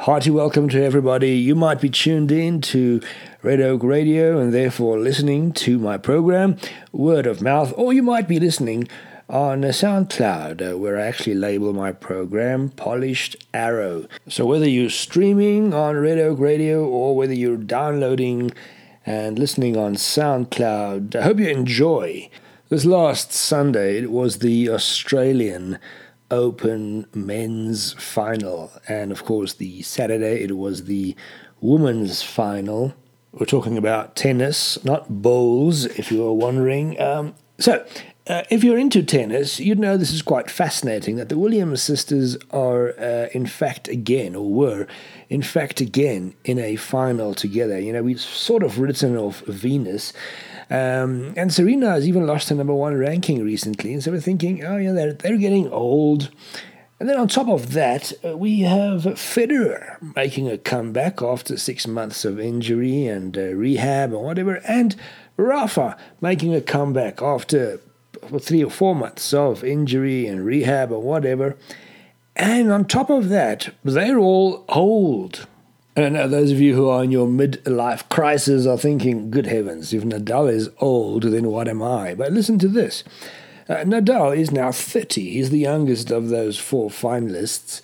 Hearty welcome to everybody. You might be tuned in to Red Oak Radio and therefore listening to my program, Word of Mouth, or you might be listening on SoundCloud, uh, where I actually label my program Polished Arrow. So whether you're streaming on Red Oak Radio or whether you're downloading and listening on SoundCloud, I hope you enjoy. This last Sunday, it was the Australian Open men's final, and of course, the Saturday, it was the women's final. We're talking about tennis, not bowls, if you were wondering. Um, so, uh, if you're into tennis, you'd know this is quite fascinating that the Williams sisters are, uh, in fact, again, or were, in fact, again, in a final together. You know, we've sort of written off Venus. Um, and Serena has even lost her number one ranking recently. And so we're thinking, oh, yeah, they're, they're getting old. And then on top of that, uh, we have Federer making a comeback after six months of injury and uh, rehab and whatever. And Rafa making a comeback after three or four months of injury and rehab or whatever. And on top of that, they're all old. And I know those of you who are in your midlife crisis are thinking, good heavens, if Nadal is old, then what am I? But listen to this. Uh, Nadal is now 30. He's the youngest of those four finalists.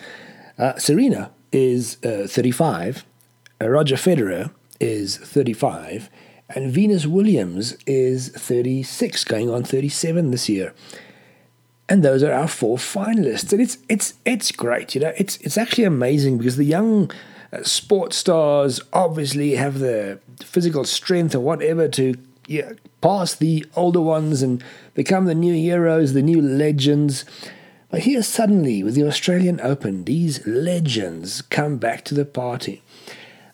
Uh, Serena is uh, 35. Uh, Roger Federer is 35 and Venus Williams is 36, going on 37 this year. And those are our four finalists, and it's it's it's great. You know, it's it's actually amazing because the young uh, sports stars obviously have the physical strength or whatever to yeah, pass the older ones and become the new heroes, the new legends. But here suddenly, with the Australian Open, these legends come back to the party.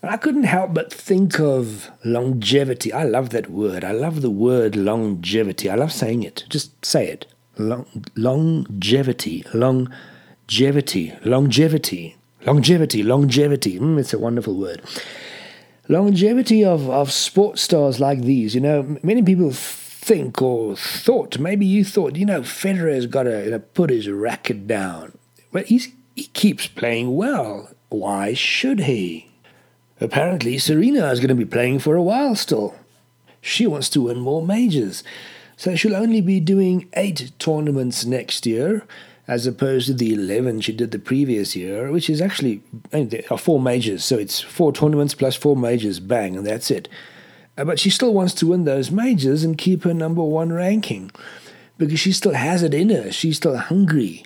And I couldn't help but think of longevity. I love that word. I love the word longevity. I love saying it. Just say it. Long, longevity, longevity, longevity, longevity, longevity. Mm, it's a wonderful word. Longevity of, of sports stars like these. You know, many people think or thought, maybe you thought, you know, Federer's got to you know, put his racket down. But he's, he keeps playing well. Why should he? Apparently, Serena is going to be playing for a while still. She wants to win more majors. So she'll only be doing eight tournaments next year, as opposed to the 11 she did the previous year, which is actually four majors. So it's four tournaments plus four majors, bang, and that's it. Uh, but she still wants to win those majors and keep her number one ranking because she still has it in her. She's still hungry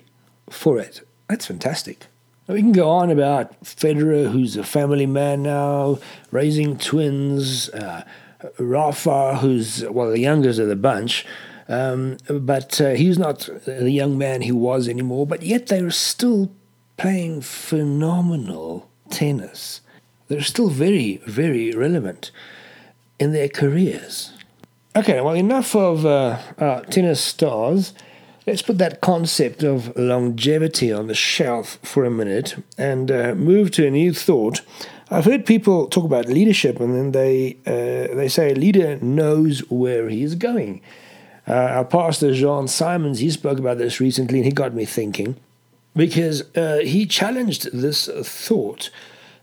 for it. That's fantastic. We can go on about Federer, who's a family man now, raising twins, uh, Rafa, who's, well, the youngest of the bunch, um, but uh, he's not the young man he was anymore, but yet they're still playing phenomenal tennis. They're still very, very relevant in their careers. Okay, well, enough of uh, tennis stars. Let's put that concept of longevity on the shelf for a minute and uh, move to a new thought. I've heard people talk about leadership, and then they uh, they say a leader knows where he is going. Uh, our pastor Jean Simons he spoke about this recently, and he got me thinking because uh, he challenged this thought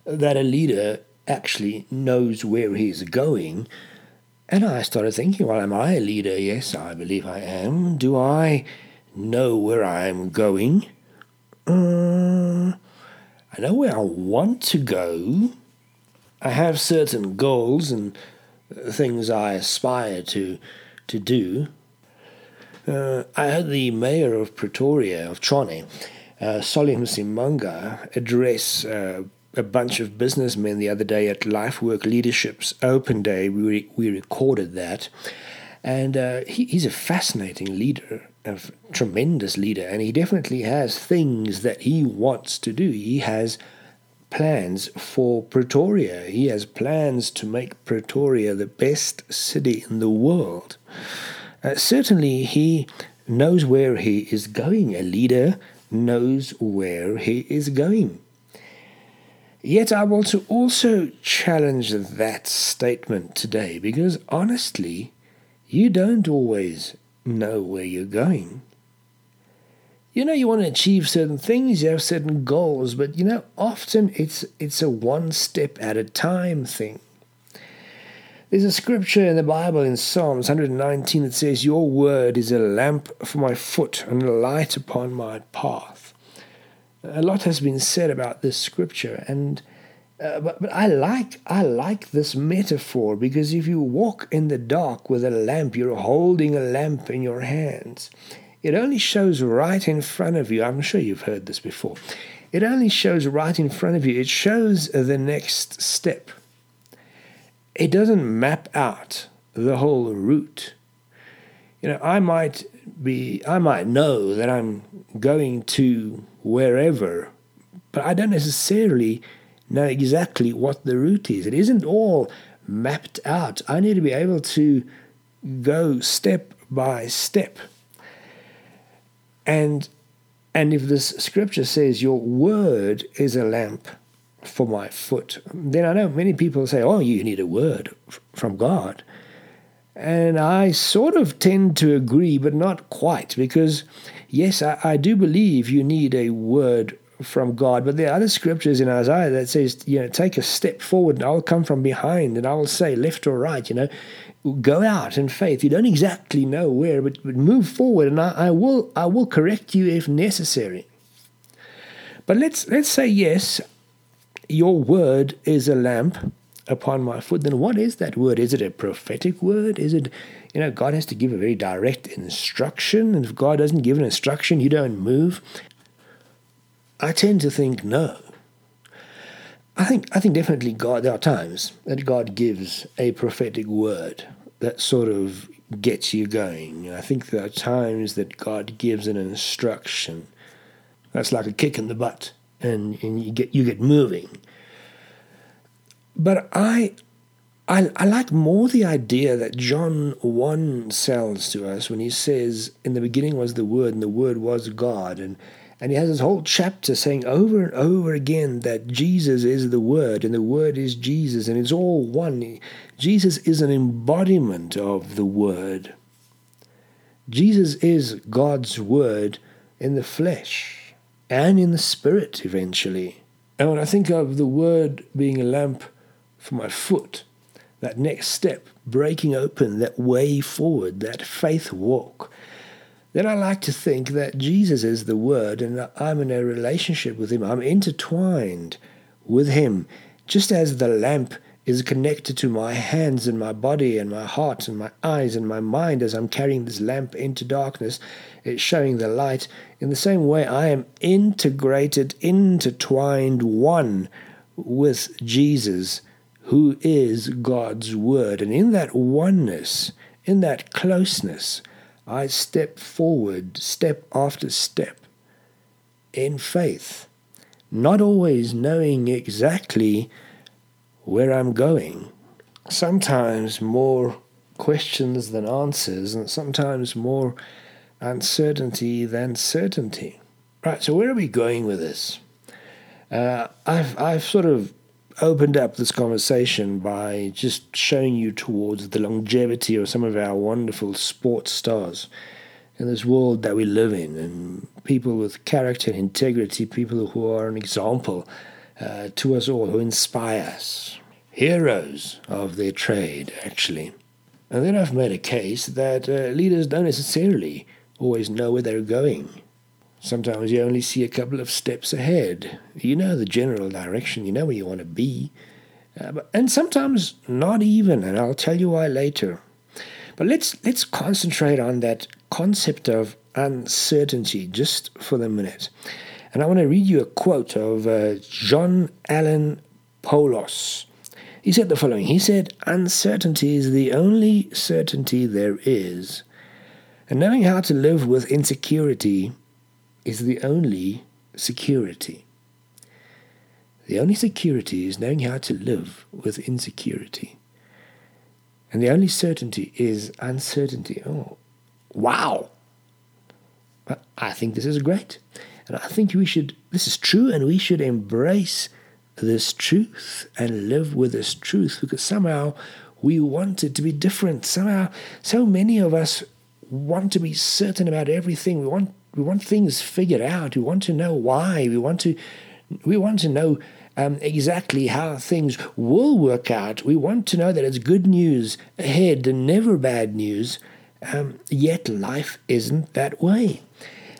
that a leader actually knows where he is going. And I started thinking, well, am I a leader? Yes, I believe I am. Do I know where I'm going. Uh, I know where I want to go. I have certain goals and things I aspire to to do. Uh, I heard the mayor of Pretoria, of Tshwane, uh, Msimanga, address uh, a bunch of businessmen the other day at LifeWork Leadership's Open Day. We, re- we recorded that. And uh, he, he's a fascinating leader a tremendous leader, and he definitely has things that he wants to do. He has plans for Pretoria. He has plans to make Pretoria the best city in the world. Uh, certainly, he knows where he is going. A leader knows where he is going. Yet, I want to also challenge that statement today because honestly, you don't always know where you're going. you know you want to achieve certain things, you have certain goals, but you know often it's it's a one step at a time thing. There's a scripture in the Bible in Psalms 119 that says, Your word is a lamp for my foot and a light upon my path. A lot has been said about this scripture, and uh, but, but I like I like this metaphor because if you walk in the dark with a lamp, you're holding a lamp in your hands. It only shows right in front of you. I'm sure you've heard this before. It only shows right in front of you. It shows the next step it doesn't map out the whole route. You know, I might be, I might know that I'm going to wherever, but I don't necessarily know exactly what the route is. It isn't all mapped out. I need to be able to go step by step. And and if this scripture says your word is a lamp for my foot. Then I know many people say, oh, you need a word from God. And I sort of tend to agree, but not quite, because yes, I, I do believe you need a word from God. But there are other scriptures in Isaiah that says, you know, take a step forward and I'll come from behind and I will say left or right, you know, go out in faith. You don't exactly know where, but, but move forward and I, I will I will correct you if necessary. But let's let's say yes, your word is a lamp upon my foot, then what is that word? Is it a prophetic word? Is it, you know, God has to give a very direct instruction, and if God doesn't give an instruction, you don't move? I tend to think no. I think I think definitely God there are times that God gives a prophetic word that sort of gets you going. I think there are times that God gives an instruction that's like a kick in the butt and, and you get you get moving. But I, I I like more the idea that John one sells to us when he says, "In the beginning was the Word, and the Word was God," and and he has this whole chapter saying over and over again that Jesus is the Word and the Word is Jesus and it's all one. Jesus is an embodiment of the Word. Jesus is God's Word in the flesh and in the spirit eventually. And when I think of the word being a lamp for my foot, that next step, breaking open that way forward, that faith walk, then I like to think that Jesus is the Word and I'm in a relationship with Him. I'm intertwined with Him, just as the lamp is connected to my hands and my body and my heart and my eyes and my mind as I'm carrying this lamp into darkness. It's showing the light. In the same way, I am integrated, intertwined, one with Jesus, who is God's Word. And in that oneness, in that closeness, I step forward, step after step, in faith, not always knowing exactly where I'm going. Sometimes more questions than answers, and sometimes more uncertainty than certainty. Right, so where are we going with this? Uh, I've, I've sort of opened up this conversation by just showing you towards the longevity of some of our wonderful sports stars in this world that we live in, and people with character and integrity, people who are an example uh, to us all, who inspire us. Heroes of their trade, actually. And then I've made a case that uh, leaders don't necessarily always know where they're going. Sometimes you only see a couple of steps ahead. You know the general direction, you know where you want to be. Uh, but, and sometimes not even, and I'll tell you why later. But let's let's concentrate on that concept of uncertainty just for the minute. And I want to read you a quote of uh, John Allen Paulos. He said the following He said, Uncertainty is the only certainty there is. And knowing how to live with insecurity is the only security. The only security is knowing how to live with insecurity. And the only certainty is uncertainty. Oh, wow! I think this is great. And I think we should, this is true, and we should embrace this truth and live with this truth because somehow we want it to be different. Somehow, so many of us want to be certain about everything. We want we want things figured out. We want to know why. We want to we want to know um, exactly how things will work out. We want to know that it's good news ahead and never bad news. Um, yet life isn't that way.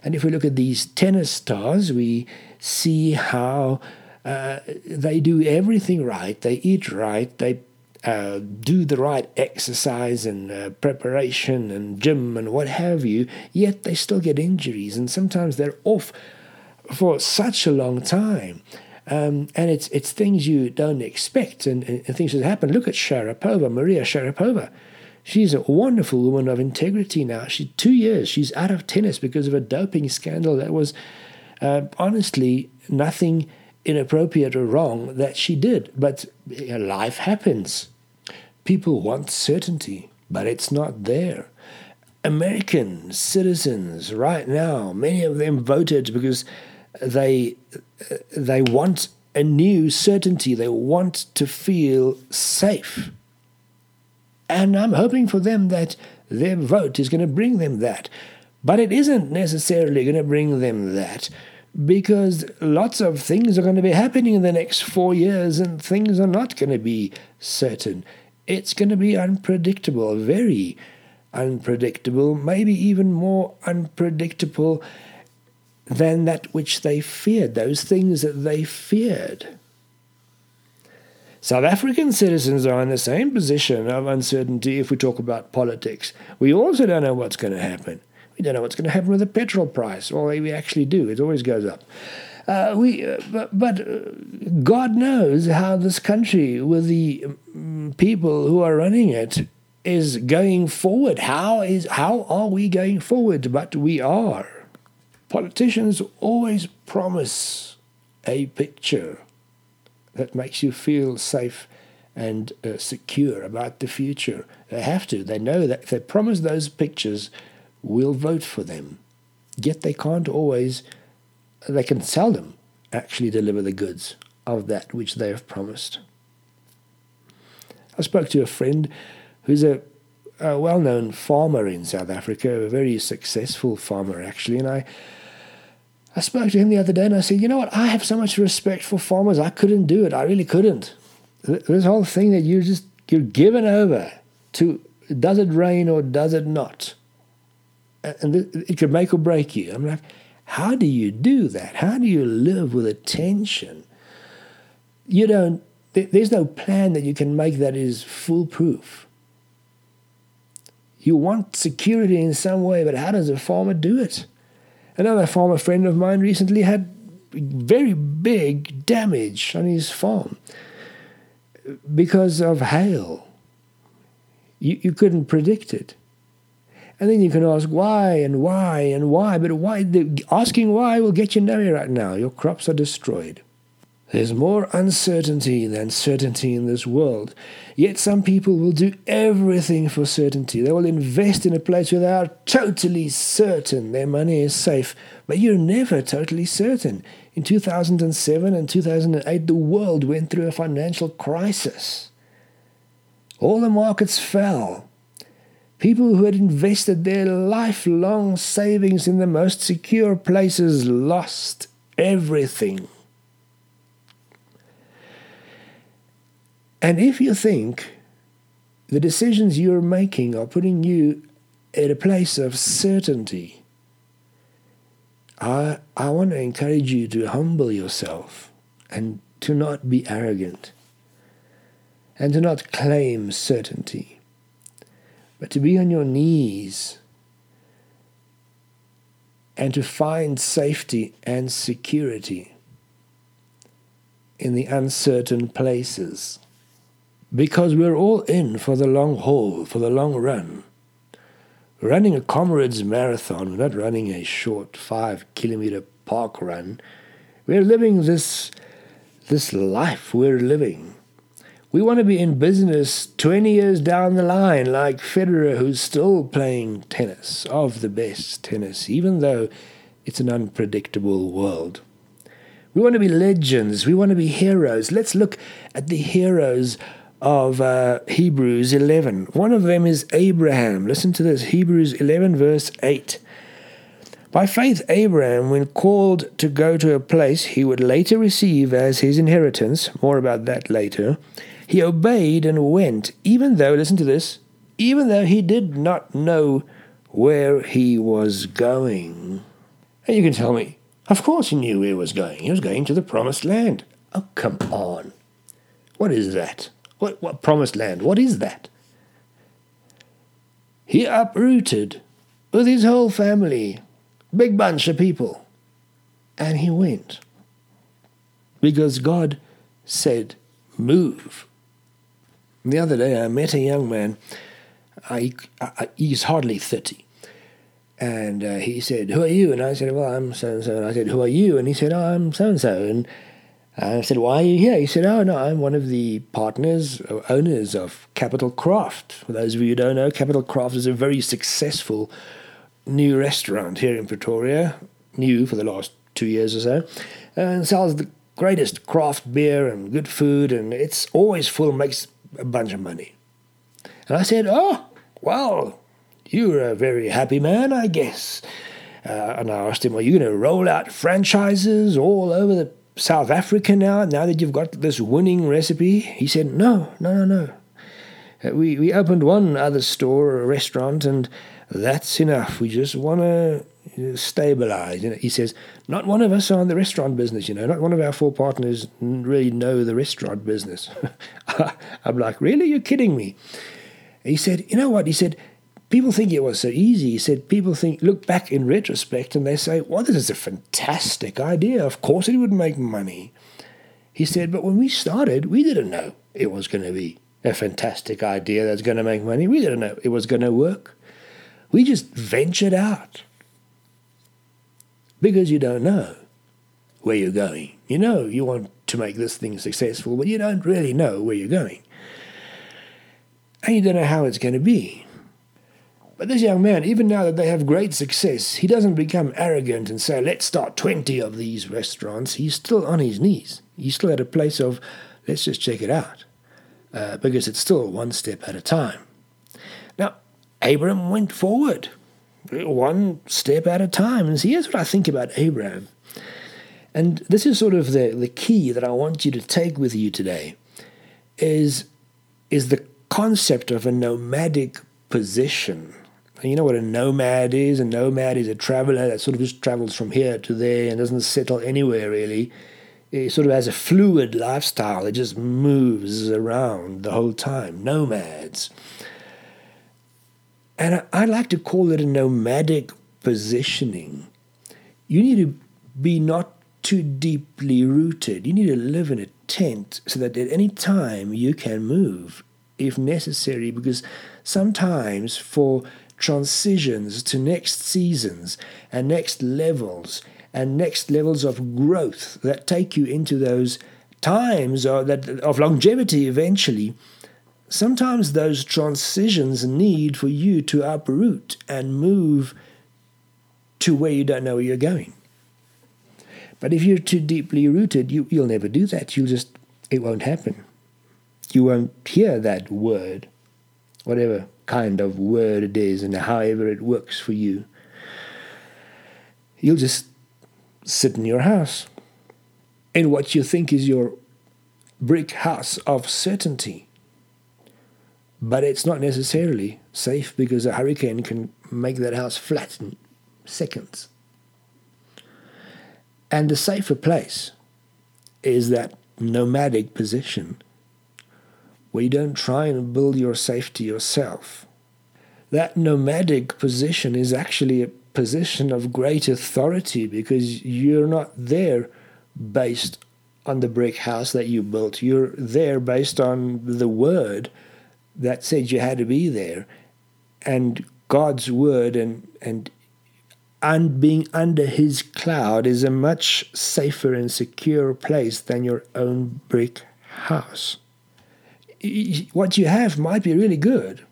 And if we look at these tennis stars, we see how uh, they do everything right. They eat right. They uh, do the right exercise and uh, preparation and gym and what have you, yet they still get injuries. And sometimes they're off for such a long time. Um, and it's it's things you don't expect and, and, things that happen. Look at Sharapova, Maria Sharapova. She's a wonderful woman of integrity now. She two years she's out of tennis because of a doping scandal that was uh, honestly nothing inappropriate or wrong that she did. But life happens. People want certainty, but it's not there. American citizens right now, many of them voted because they they want a new certainty. They want to feel safe. And I'm hoping for them that their vote is going to bring them that. But it isn't necessarily going to bring them that because lots of things are going to be happening in the next four years and things are not going to be certain. It's going to be unpredictable, very unpredictable, maybe even more unpredictable than that which they feared, those things that they feared. South African citizens are in the same position of uncertainty if we talk about politics. We also don't know what's going to happen. We don't know what's going to happen with the petrol price, or we actually do. It always goes up. Uh, we, uh, but, but uh, God knows how this country, with the um, people who are running it, is going forward. How is how are we going forward? But we are. Politicians always promise a picture that makes you feel safe and uh, secure about the future. They have to. They know that if they promise those pictures, we'll vote for them. Yet they can't always, they can seldom actually deliver the goods of that which they have promised. I spoke to a friend who's a, a well known farmer in South Africa, a very successful farmer actually, and I I spoke to him the other day and I said, you know what? I have so much respect for farmers. I couldn't do it. I really couldn't. This whole thing that you're just you're given over to does it rain or does it not? And it could make or break you. I'm like, how do you do that? How do you live with a tension? You don't. There's no plan that you can make that is foolproof. You want security in some way, but how does a farmer do it? Another farmer friend of mine recently had very big damage on his farm because of hail. You, you couldn't predict it. And then you can ask why and why and why, but why the, asking why will get you nowhere right now. Your crops are destroyed. There's more uncertainty than certainty in this world. Yet some people will do everything for certainty. They will invest in a place where they are totally certain their money is safe. But you're never totally certain. In 2007 and 2008, the world went through a financial crisis. All the markets fell. People who had invested their lifelong savings in the most secure places lost everything. And if you think the decisions you're making are putting you at a place of certainty, I, I want to encourage you to humble yourself and to not be arrogant and to not claim certainty, but to be on your knees and to find safety and security in the uncertain places because we're all in for the long haul, for the long run. We're running a comrades marathon, we're not running a short five kilometer park run. We're living this, this life we're living. We want to be in business 20 years down the line, like Federer, who's still playing tennis, of the best tennis, even though it's an unpredictable world. We want to be legends. We want to be heroes. Let's look at the heroes of uh, Hebrews 11. One of them is Abraham. Listen to this Hebrews 11, verse 8. By faith, Abraham, when called to go to a place he would later receive as his inheritance, more about that later, he obeyed and went, even though, listen to this, even though he did not know where he was going. And you can tell me, of course he knew where he was going. He was going to the promised land. Oh, come on. What is that? What, what promised land? What is that? He uprooted with his whole family Big bunch of people. And he went. Because God said, move. The other day I met a young man. Uh, I, I, uh, uh, he's hardly 30. And uh, he said, Who are you? And I said, Well, I'm so and so. And I said, Who are you? And he said, oh, I'm so and so. And I said, Why are you here? He said, Oh, no, I'm one of the partners or owners of Capital Craft. For those of you who don't know, Capital Craft is a very successful new restaurant here in Pretoria, new for the last two years or so, and sells the greatest craft beer and good food, and it's always full, makes a bunch of money. And I said, Oh, well, you're a very happy man, I guess. Uh, and I asked him, Are you going to roll out franchises all over the South Africa now, now that you've got this winning recipe? He said, No, no, no, no. Uh, we, we opened one other store, a restaurant, and that's enough. We just want to stabilize. You know, he says, not one of us are in the restaurant business, you know, not one of our four partners really know the restaurant business. I'm like, really? You're kidding me. He said, you know what? He said, people think it was so easy. He said, people think, look back in retrospect and they say, well, this is a fantastic idea. Of course it would make money. He said, but when we started, we didn't know it was going to be a fantastic idea that's going to make money. We didn't know it was going to work. We just ventured out because you don't know where you're going. You know you want to make this thing successful, but you don't really know where you're going. And you don't know how it's going to be. But this young man, even now that they have great success, he doesn't become arrogant and say, let's start 20 of these restaurants. He's still on his knees. He's still at a place of, let's just check it out. Uh, because it's still one step at a time. Now, Abraham went forward, one step at a time. And here's what I think about Abraham. And this is sort of the, the key that I want you to take with you today is, is the concept of a nomadic position. You know what a nomad is? A nomad is a traveler that sort of just travels from here to there and doesn't settle anywhere really. It sort of has a fluid lifestyle. It just moves around the whole time. Nomads. And I, like to call it a nomadic positioning. You need to be not too deeply rooted. You need to live in a tent so that at any time you can move if necessary, because sometimes for transitions to next seasons and next levels and next levels of growth that take you into those times of, that, of longevity eventually, sometimes those transitions need for you to uproot and move to where you don't know where you're going. But if you're too deeply rooted, you, you'll never do that. You'll just, it won't happen. You won't hear that word, whatever kind of word it is, and however it works for you. You'll just sit in your house in what you think is your brick house of certainty but it's not necessarily safe because a hurricane can make that house flat in seconds. And the safer place is that nomadic position where you don't try and build your safety yourself. That nomadic position is actually a position of great authority because you're not there based on the brick house that you built. You're there based on the word that said you had to be there, and God's word and and and being under His cloud is a much safer and secure place than your own brick house. What you have might be really good,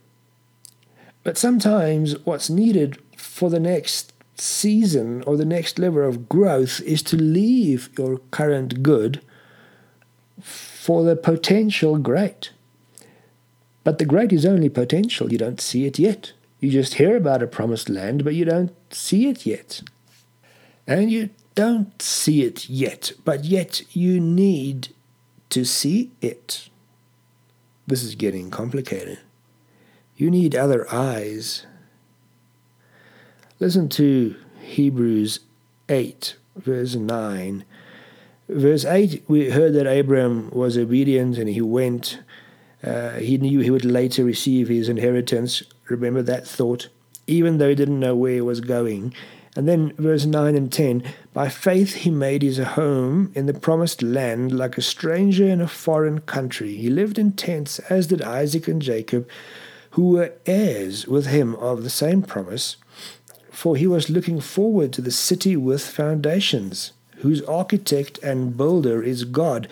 but sometimes what's needed for the next season or the next level of growth is to leave your current good for the potential great. But the great is only potential. You don't see it yet. You just hear about a promised land, but you don't see it yet. And you don't see it yet, but yet you need to see it. This is getting complicated. You need other eyes. Listen to Hebrews 8, verse 9. Verse 8, we heard that Abraham was obedient and he went. Uh, he knew he would later receive his inheritance. Remember that thought? Even though he didn't know where he was going. And then verse 9 and 10 By faith he made his home in the promised land like a stranger in a foreign country. He lived in tents, as did Isaac and Jacob, who were heirs with him of the same promise. For he was looking forward to the city with foundations, whose architect and builder is God.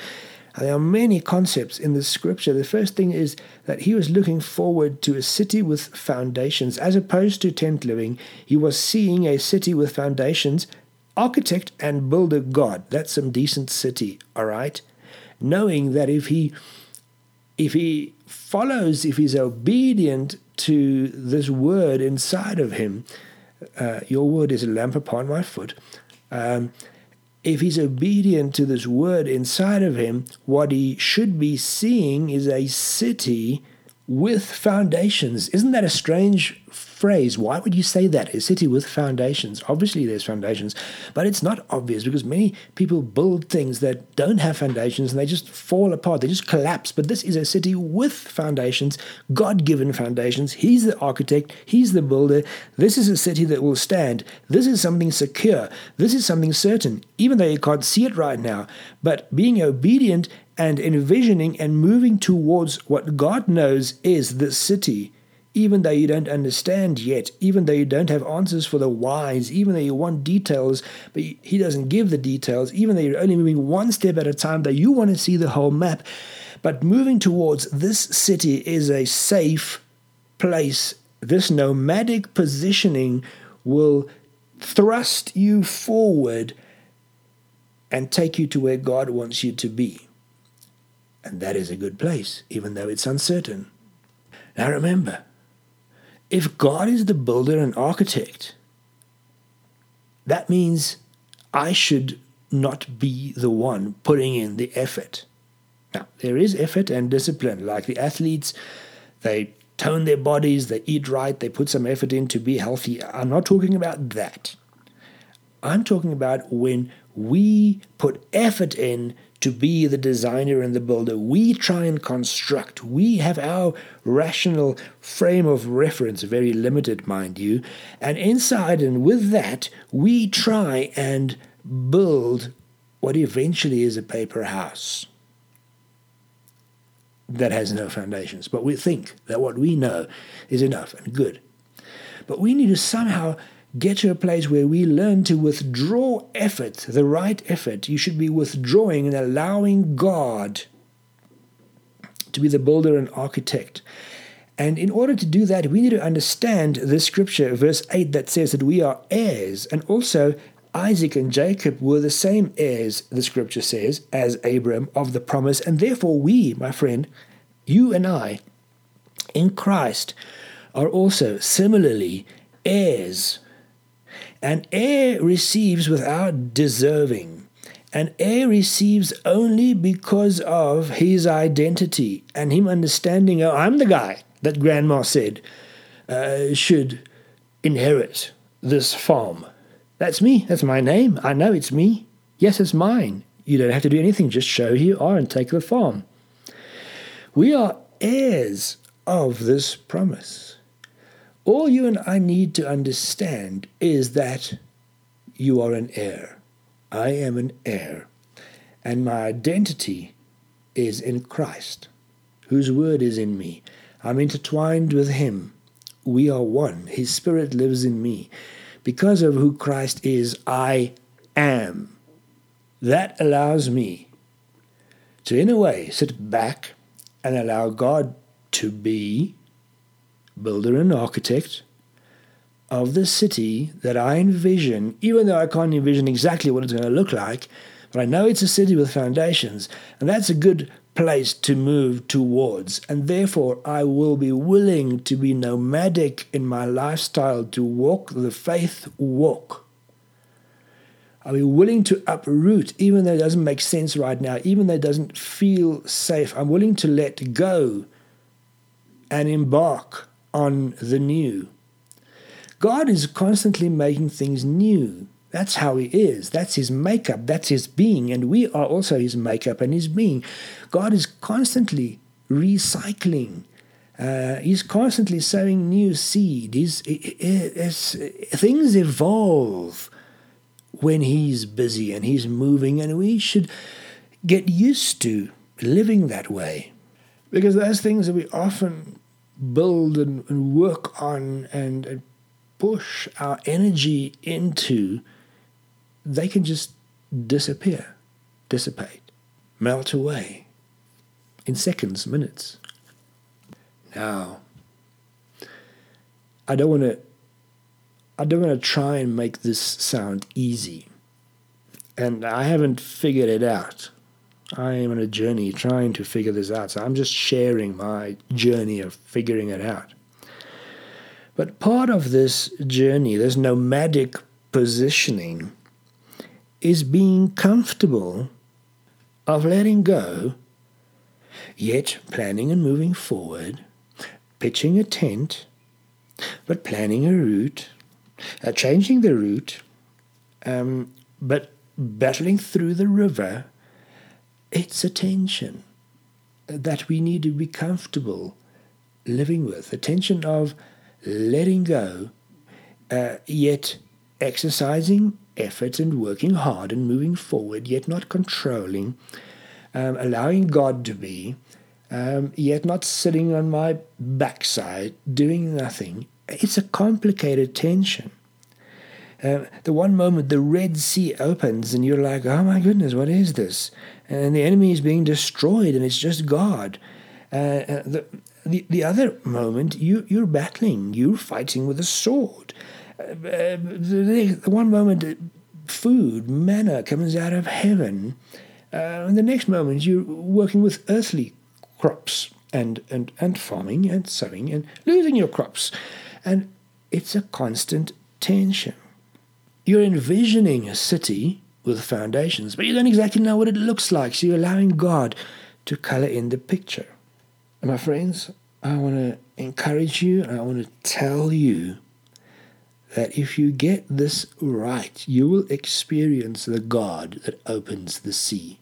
There are many concepts in the scripture. The first thing is that he was looking forward to a city with foundations. As opposed to tent living, he was seeing a city with foundations, architect and builder God. That's some decent city, all right? Knowing that if he if he follows, if he's obedient to this word inside of him, uh, your word is a lamp upon my foot. Um, if he's obedient to this word inside of him, what he should be seeing is a city with foundations. Isn't that a strange phrase? Why would you say that? A city with foundations. Obviously, there's foundations, but it's not obvious because many people build things that don't have foundations and they just fall apart, they just collapse. But this is a city with foundations, God given foundations. He's the architect, He's the builder. This is a city that will stand. This is something secure. This is something certain, even though you can't see it right now. But being obedient and envisioning and moving towards what God knows is the city, even though you don't understand yet, even though you don't have answers for the whys, even though you want details, but He doesn't give the details, even though you're only moving one step at a time, that you want to see the whole map. But moving towards this city is a safe place. This nomadic positioning will thrust you forward and take you to where God wants you to be. And that is a good place, even though it's uncertain. Now remember, if God is the builder and architect, that means I should not be the one putting in the effort. Now, there is effort and discipline. Like the athletes, they tone their bodies, they eat right, they put some effort in to be healthy. I'm not talking about that. I'm talking about when we put effort in to be the designer and the builder. We try and construct. We have our rational frame of reference, very limited, mind you. And inside and with that, we try and build what eventually is a paper house that has no foundations. But we think that what we know is enough and good. But we need to somehow get to a place where we learn to withdraw effort, the right effort. You should be withdrawing and allowing God to be the builder and architect. And in order to do that, we need to understand the scripture, verse 8, that says that we are heirs. And also, Isaac and Jacob were the same heirs, the scripture says, as Abram of the promise. And therefore, we, my friend, you and I, in Christ, are also similarly heirs an heir receives without deserving. An heir receives only because of his identity and him understanding, oh, I'm the guy that Grandma said uh, should inherit this farm. That's me. That's my name. I know it's me. Yes, it's mine. You don't have to do anything. Just show who you are and take the farm. We are heirs of this promise. All you and I need to understand is that you are an heir. I am an heir. And my identity is in Christ, whose word is in me. I'm intertwined with Him. We are one. His Spirit lives in me. Because of who Christ is, I am. That allows me to, in a way, sit back and allow God to be builder and architect of the city that I envision, even though I can't envision exactly what it's going to look like, but I know it's a city with foundations, and that's a good place to move towards. And therefore, I will be willing to be nomadic in my lifestyle, to walk the faith walk. I'll be willing to uproot, even though it doesn't make sense right now, even though it doesn't feel safe? I'm willing to let go and embark on the new. God is constantly making things new. That's how He is. That's His makeup. That's His being. And we are also His makeup and His being. God is constantly recycling. Uh, he's constantly sowing new seed. He's, things evolve when he's busy and he's moving, and we should get used to living that way. Because those things that we often build and, and work on and, and push our energy into, they can just disappear, dissipate, melt away in seconds, minutes. Now, I don't want to I don't want to try and make this sound easy. And I haven't figured it out. I am on a journey trying to figure this out. So I'm just sharing my journey of figuring it out. But part of this journey, this nomadic positioning, is being comfortable of letting go, yet planning and moving forward, pitching a tent, but planning a route, uh, changing the route, um, but battling through the river, it's a tension that we need to be comfortable living with. A tension of letting go, uh, yet exercising effort and working hard and moving forward, yet not controlling, um, allowing God to be, um, yet not sitting on my backside doing nothing, it's a complicated tension. Uh, the one moment the Red Sea opens and you're like, oh my goodness, what is this? And the enemy is being destroyed and it's just God. Uh, uh the, the, the other moment, you, you're battling, you're fighting with a sword. Uh, uh the, the, one moment, uh, food, manna comes out of heaven. and the next moment, you're working with earthly crops and, and, and farming and sowing and losing your crops. And it's a constant tension. You're envisioning a city with foundations, but you don't exactly know what it looks like, so you're allowing God to color in the picture. And my friends, I want to encourage you I want to tell you that if you get this right, you will experience the God that opens the sea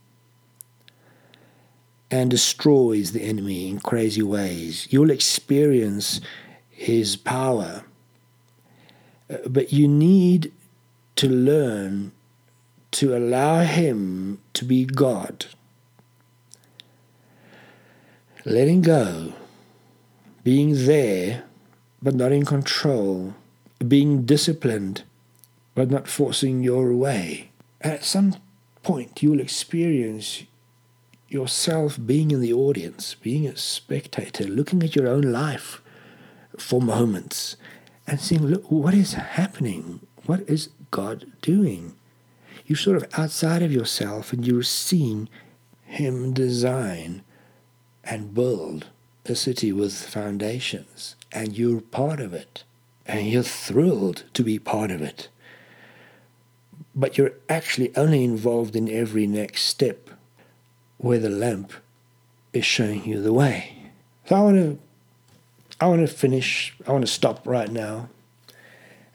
and destroys the enemy in crazy ways. You'll experience his power. Uh, but you need to learn to allow him to be God. Letting go, being there but not in control, being disciplined but not forcing your way. At some point, you will experience yourself being in the audience, being a spectator, looking at your own life for moments and seeing, look, what is happening? What is God doing? You're sort of outside of yourself and you're seeing Him design and build a city with foundations, and you're part of it, and you're thrilled to be part of it. But you're actually only involved in every next step where the lamp is showing you the way. So I want to I want to finish, I want to stop right now.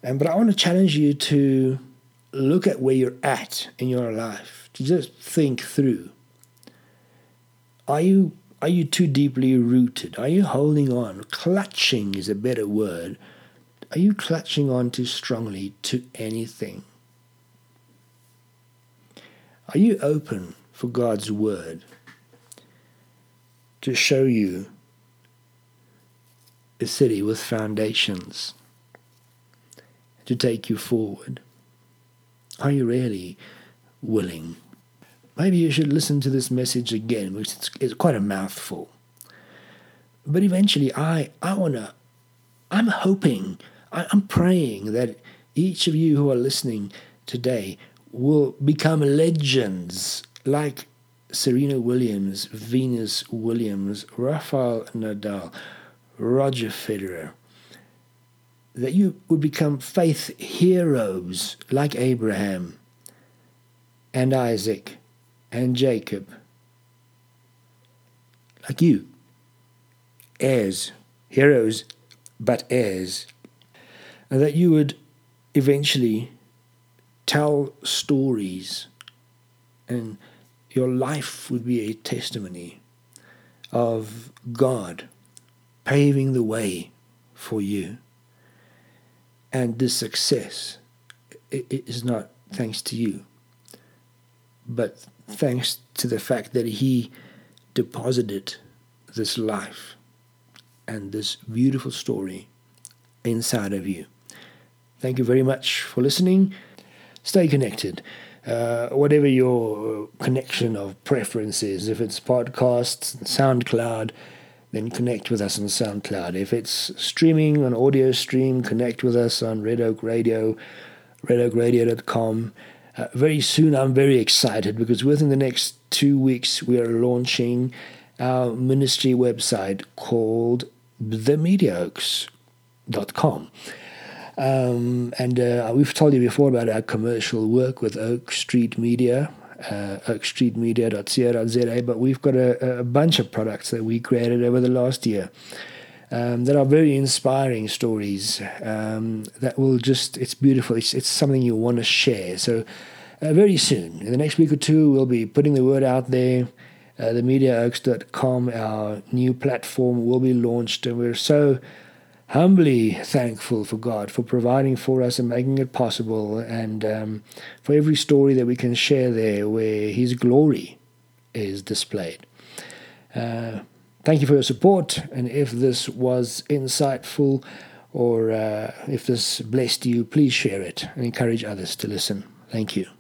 And, but I want to challenge you to look at where you're at in your life, to just think through. Are you, are you too deeply rooted? Are you holding on? Clutching is a better word. Are you clutching on too strongly to anything? Are you open for God's word to show you a city with foundations to take you forward? Are you really willing? Maybe you should listen to this message again, which is quite a mouthful. But eventually, I, I want to, I'm hoping, I, I'm praying that each of you who are listening today will become legends like Serena Williams, Venus Williams, Rafael Nadal, Roger Federer, that you would become faith heroes like Abraham, and Isaac and Jacob, like you, heirs, heroes, but heirs, and that you would eventually tell stories and your life would be a testimony of God paving the way for you. And this success is not thanks to you, but thanks to the fact that He deposited this life and this beautiful story inside of you. Thank you very much for listening. Stay connected. Uh, whatever your connection of preferences, if it's podcasts, SoundCloud, then connect with us on SoundCloud. If it's streaming on audio stream, connect with us on Red Oak Radio, redoakradio.com. Uh, very soon, I'm very excited because within the next two weeks, we are launching our ministry website called themediaoaks.com. Um, and uh, we've told you before about our commercial work with Oak Street Media, uh, oakstreetmedia.co.za, but we've got a, a, bunch of products that we created over the last year um, that are very inspiring stories um, that will just, it's beautiful. It's, it's something you want to share. So, uh, very soon, in the next week or two, we'll be putting the word out there. Uh, themediaoaks.com, our new platform, will be launched, and we're so humbly thankful for God for providing for us and making it possible, and um, for every story that we can share there where His glory is displayed. Uh, thank you for your support, and if this was insightful or uh, if this blessed you, please share it and encourage others to listen. Thank you.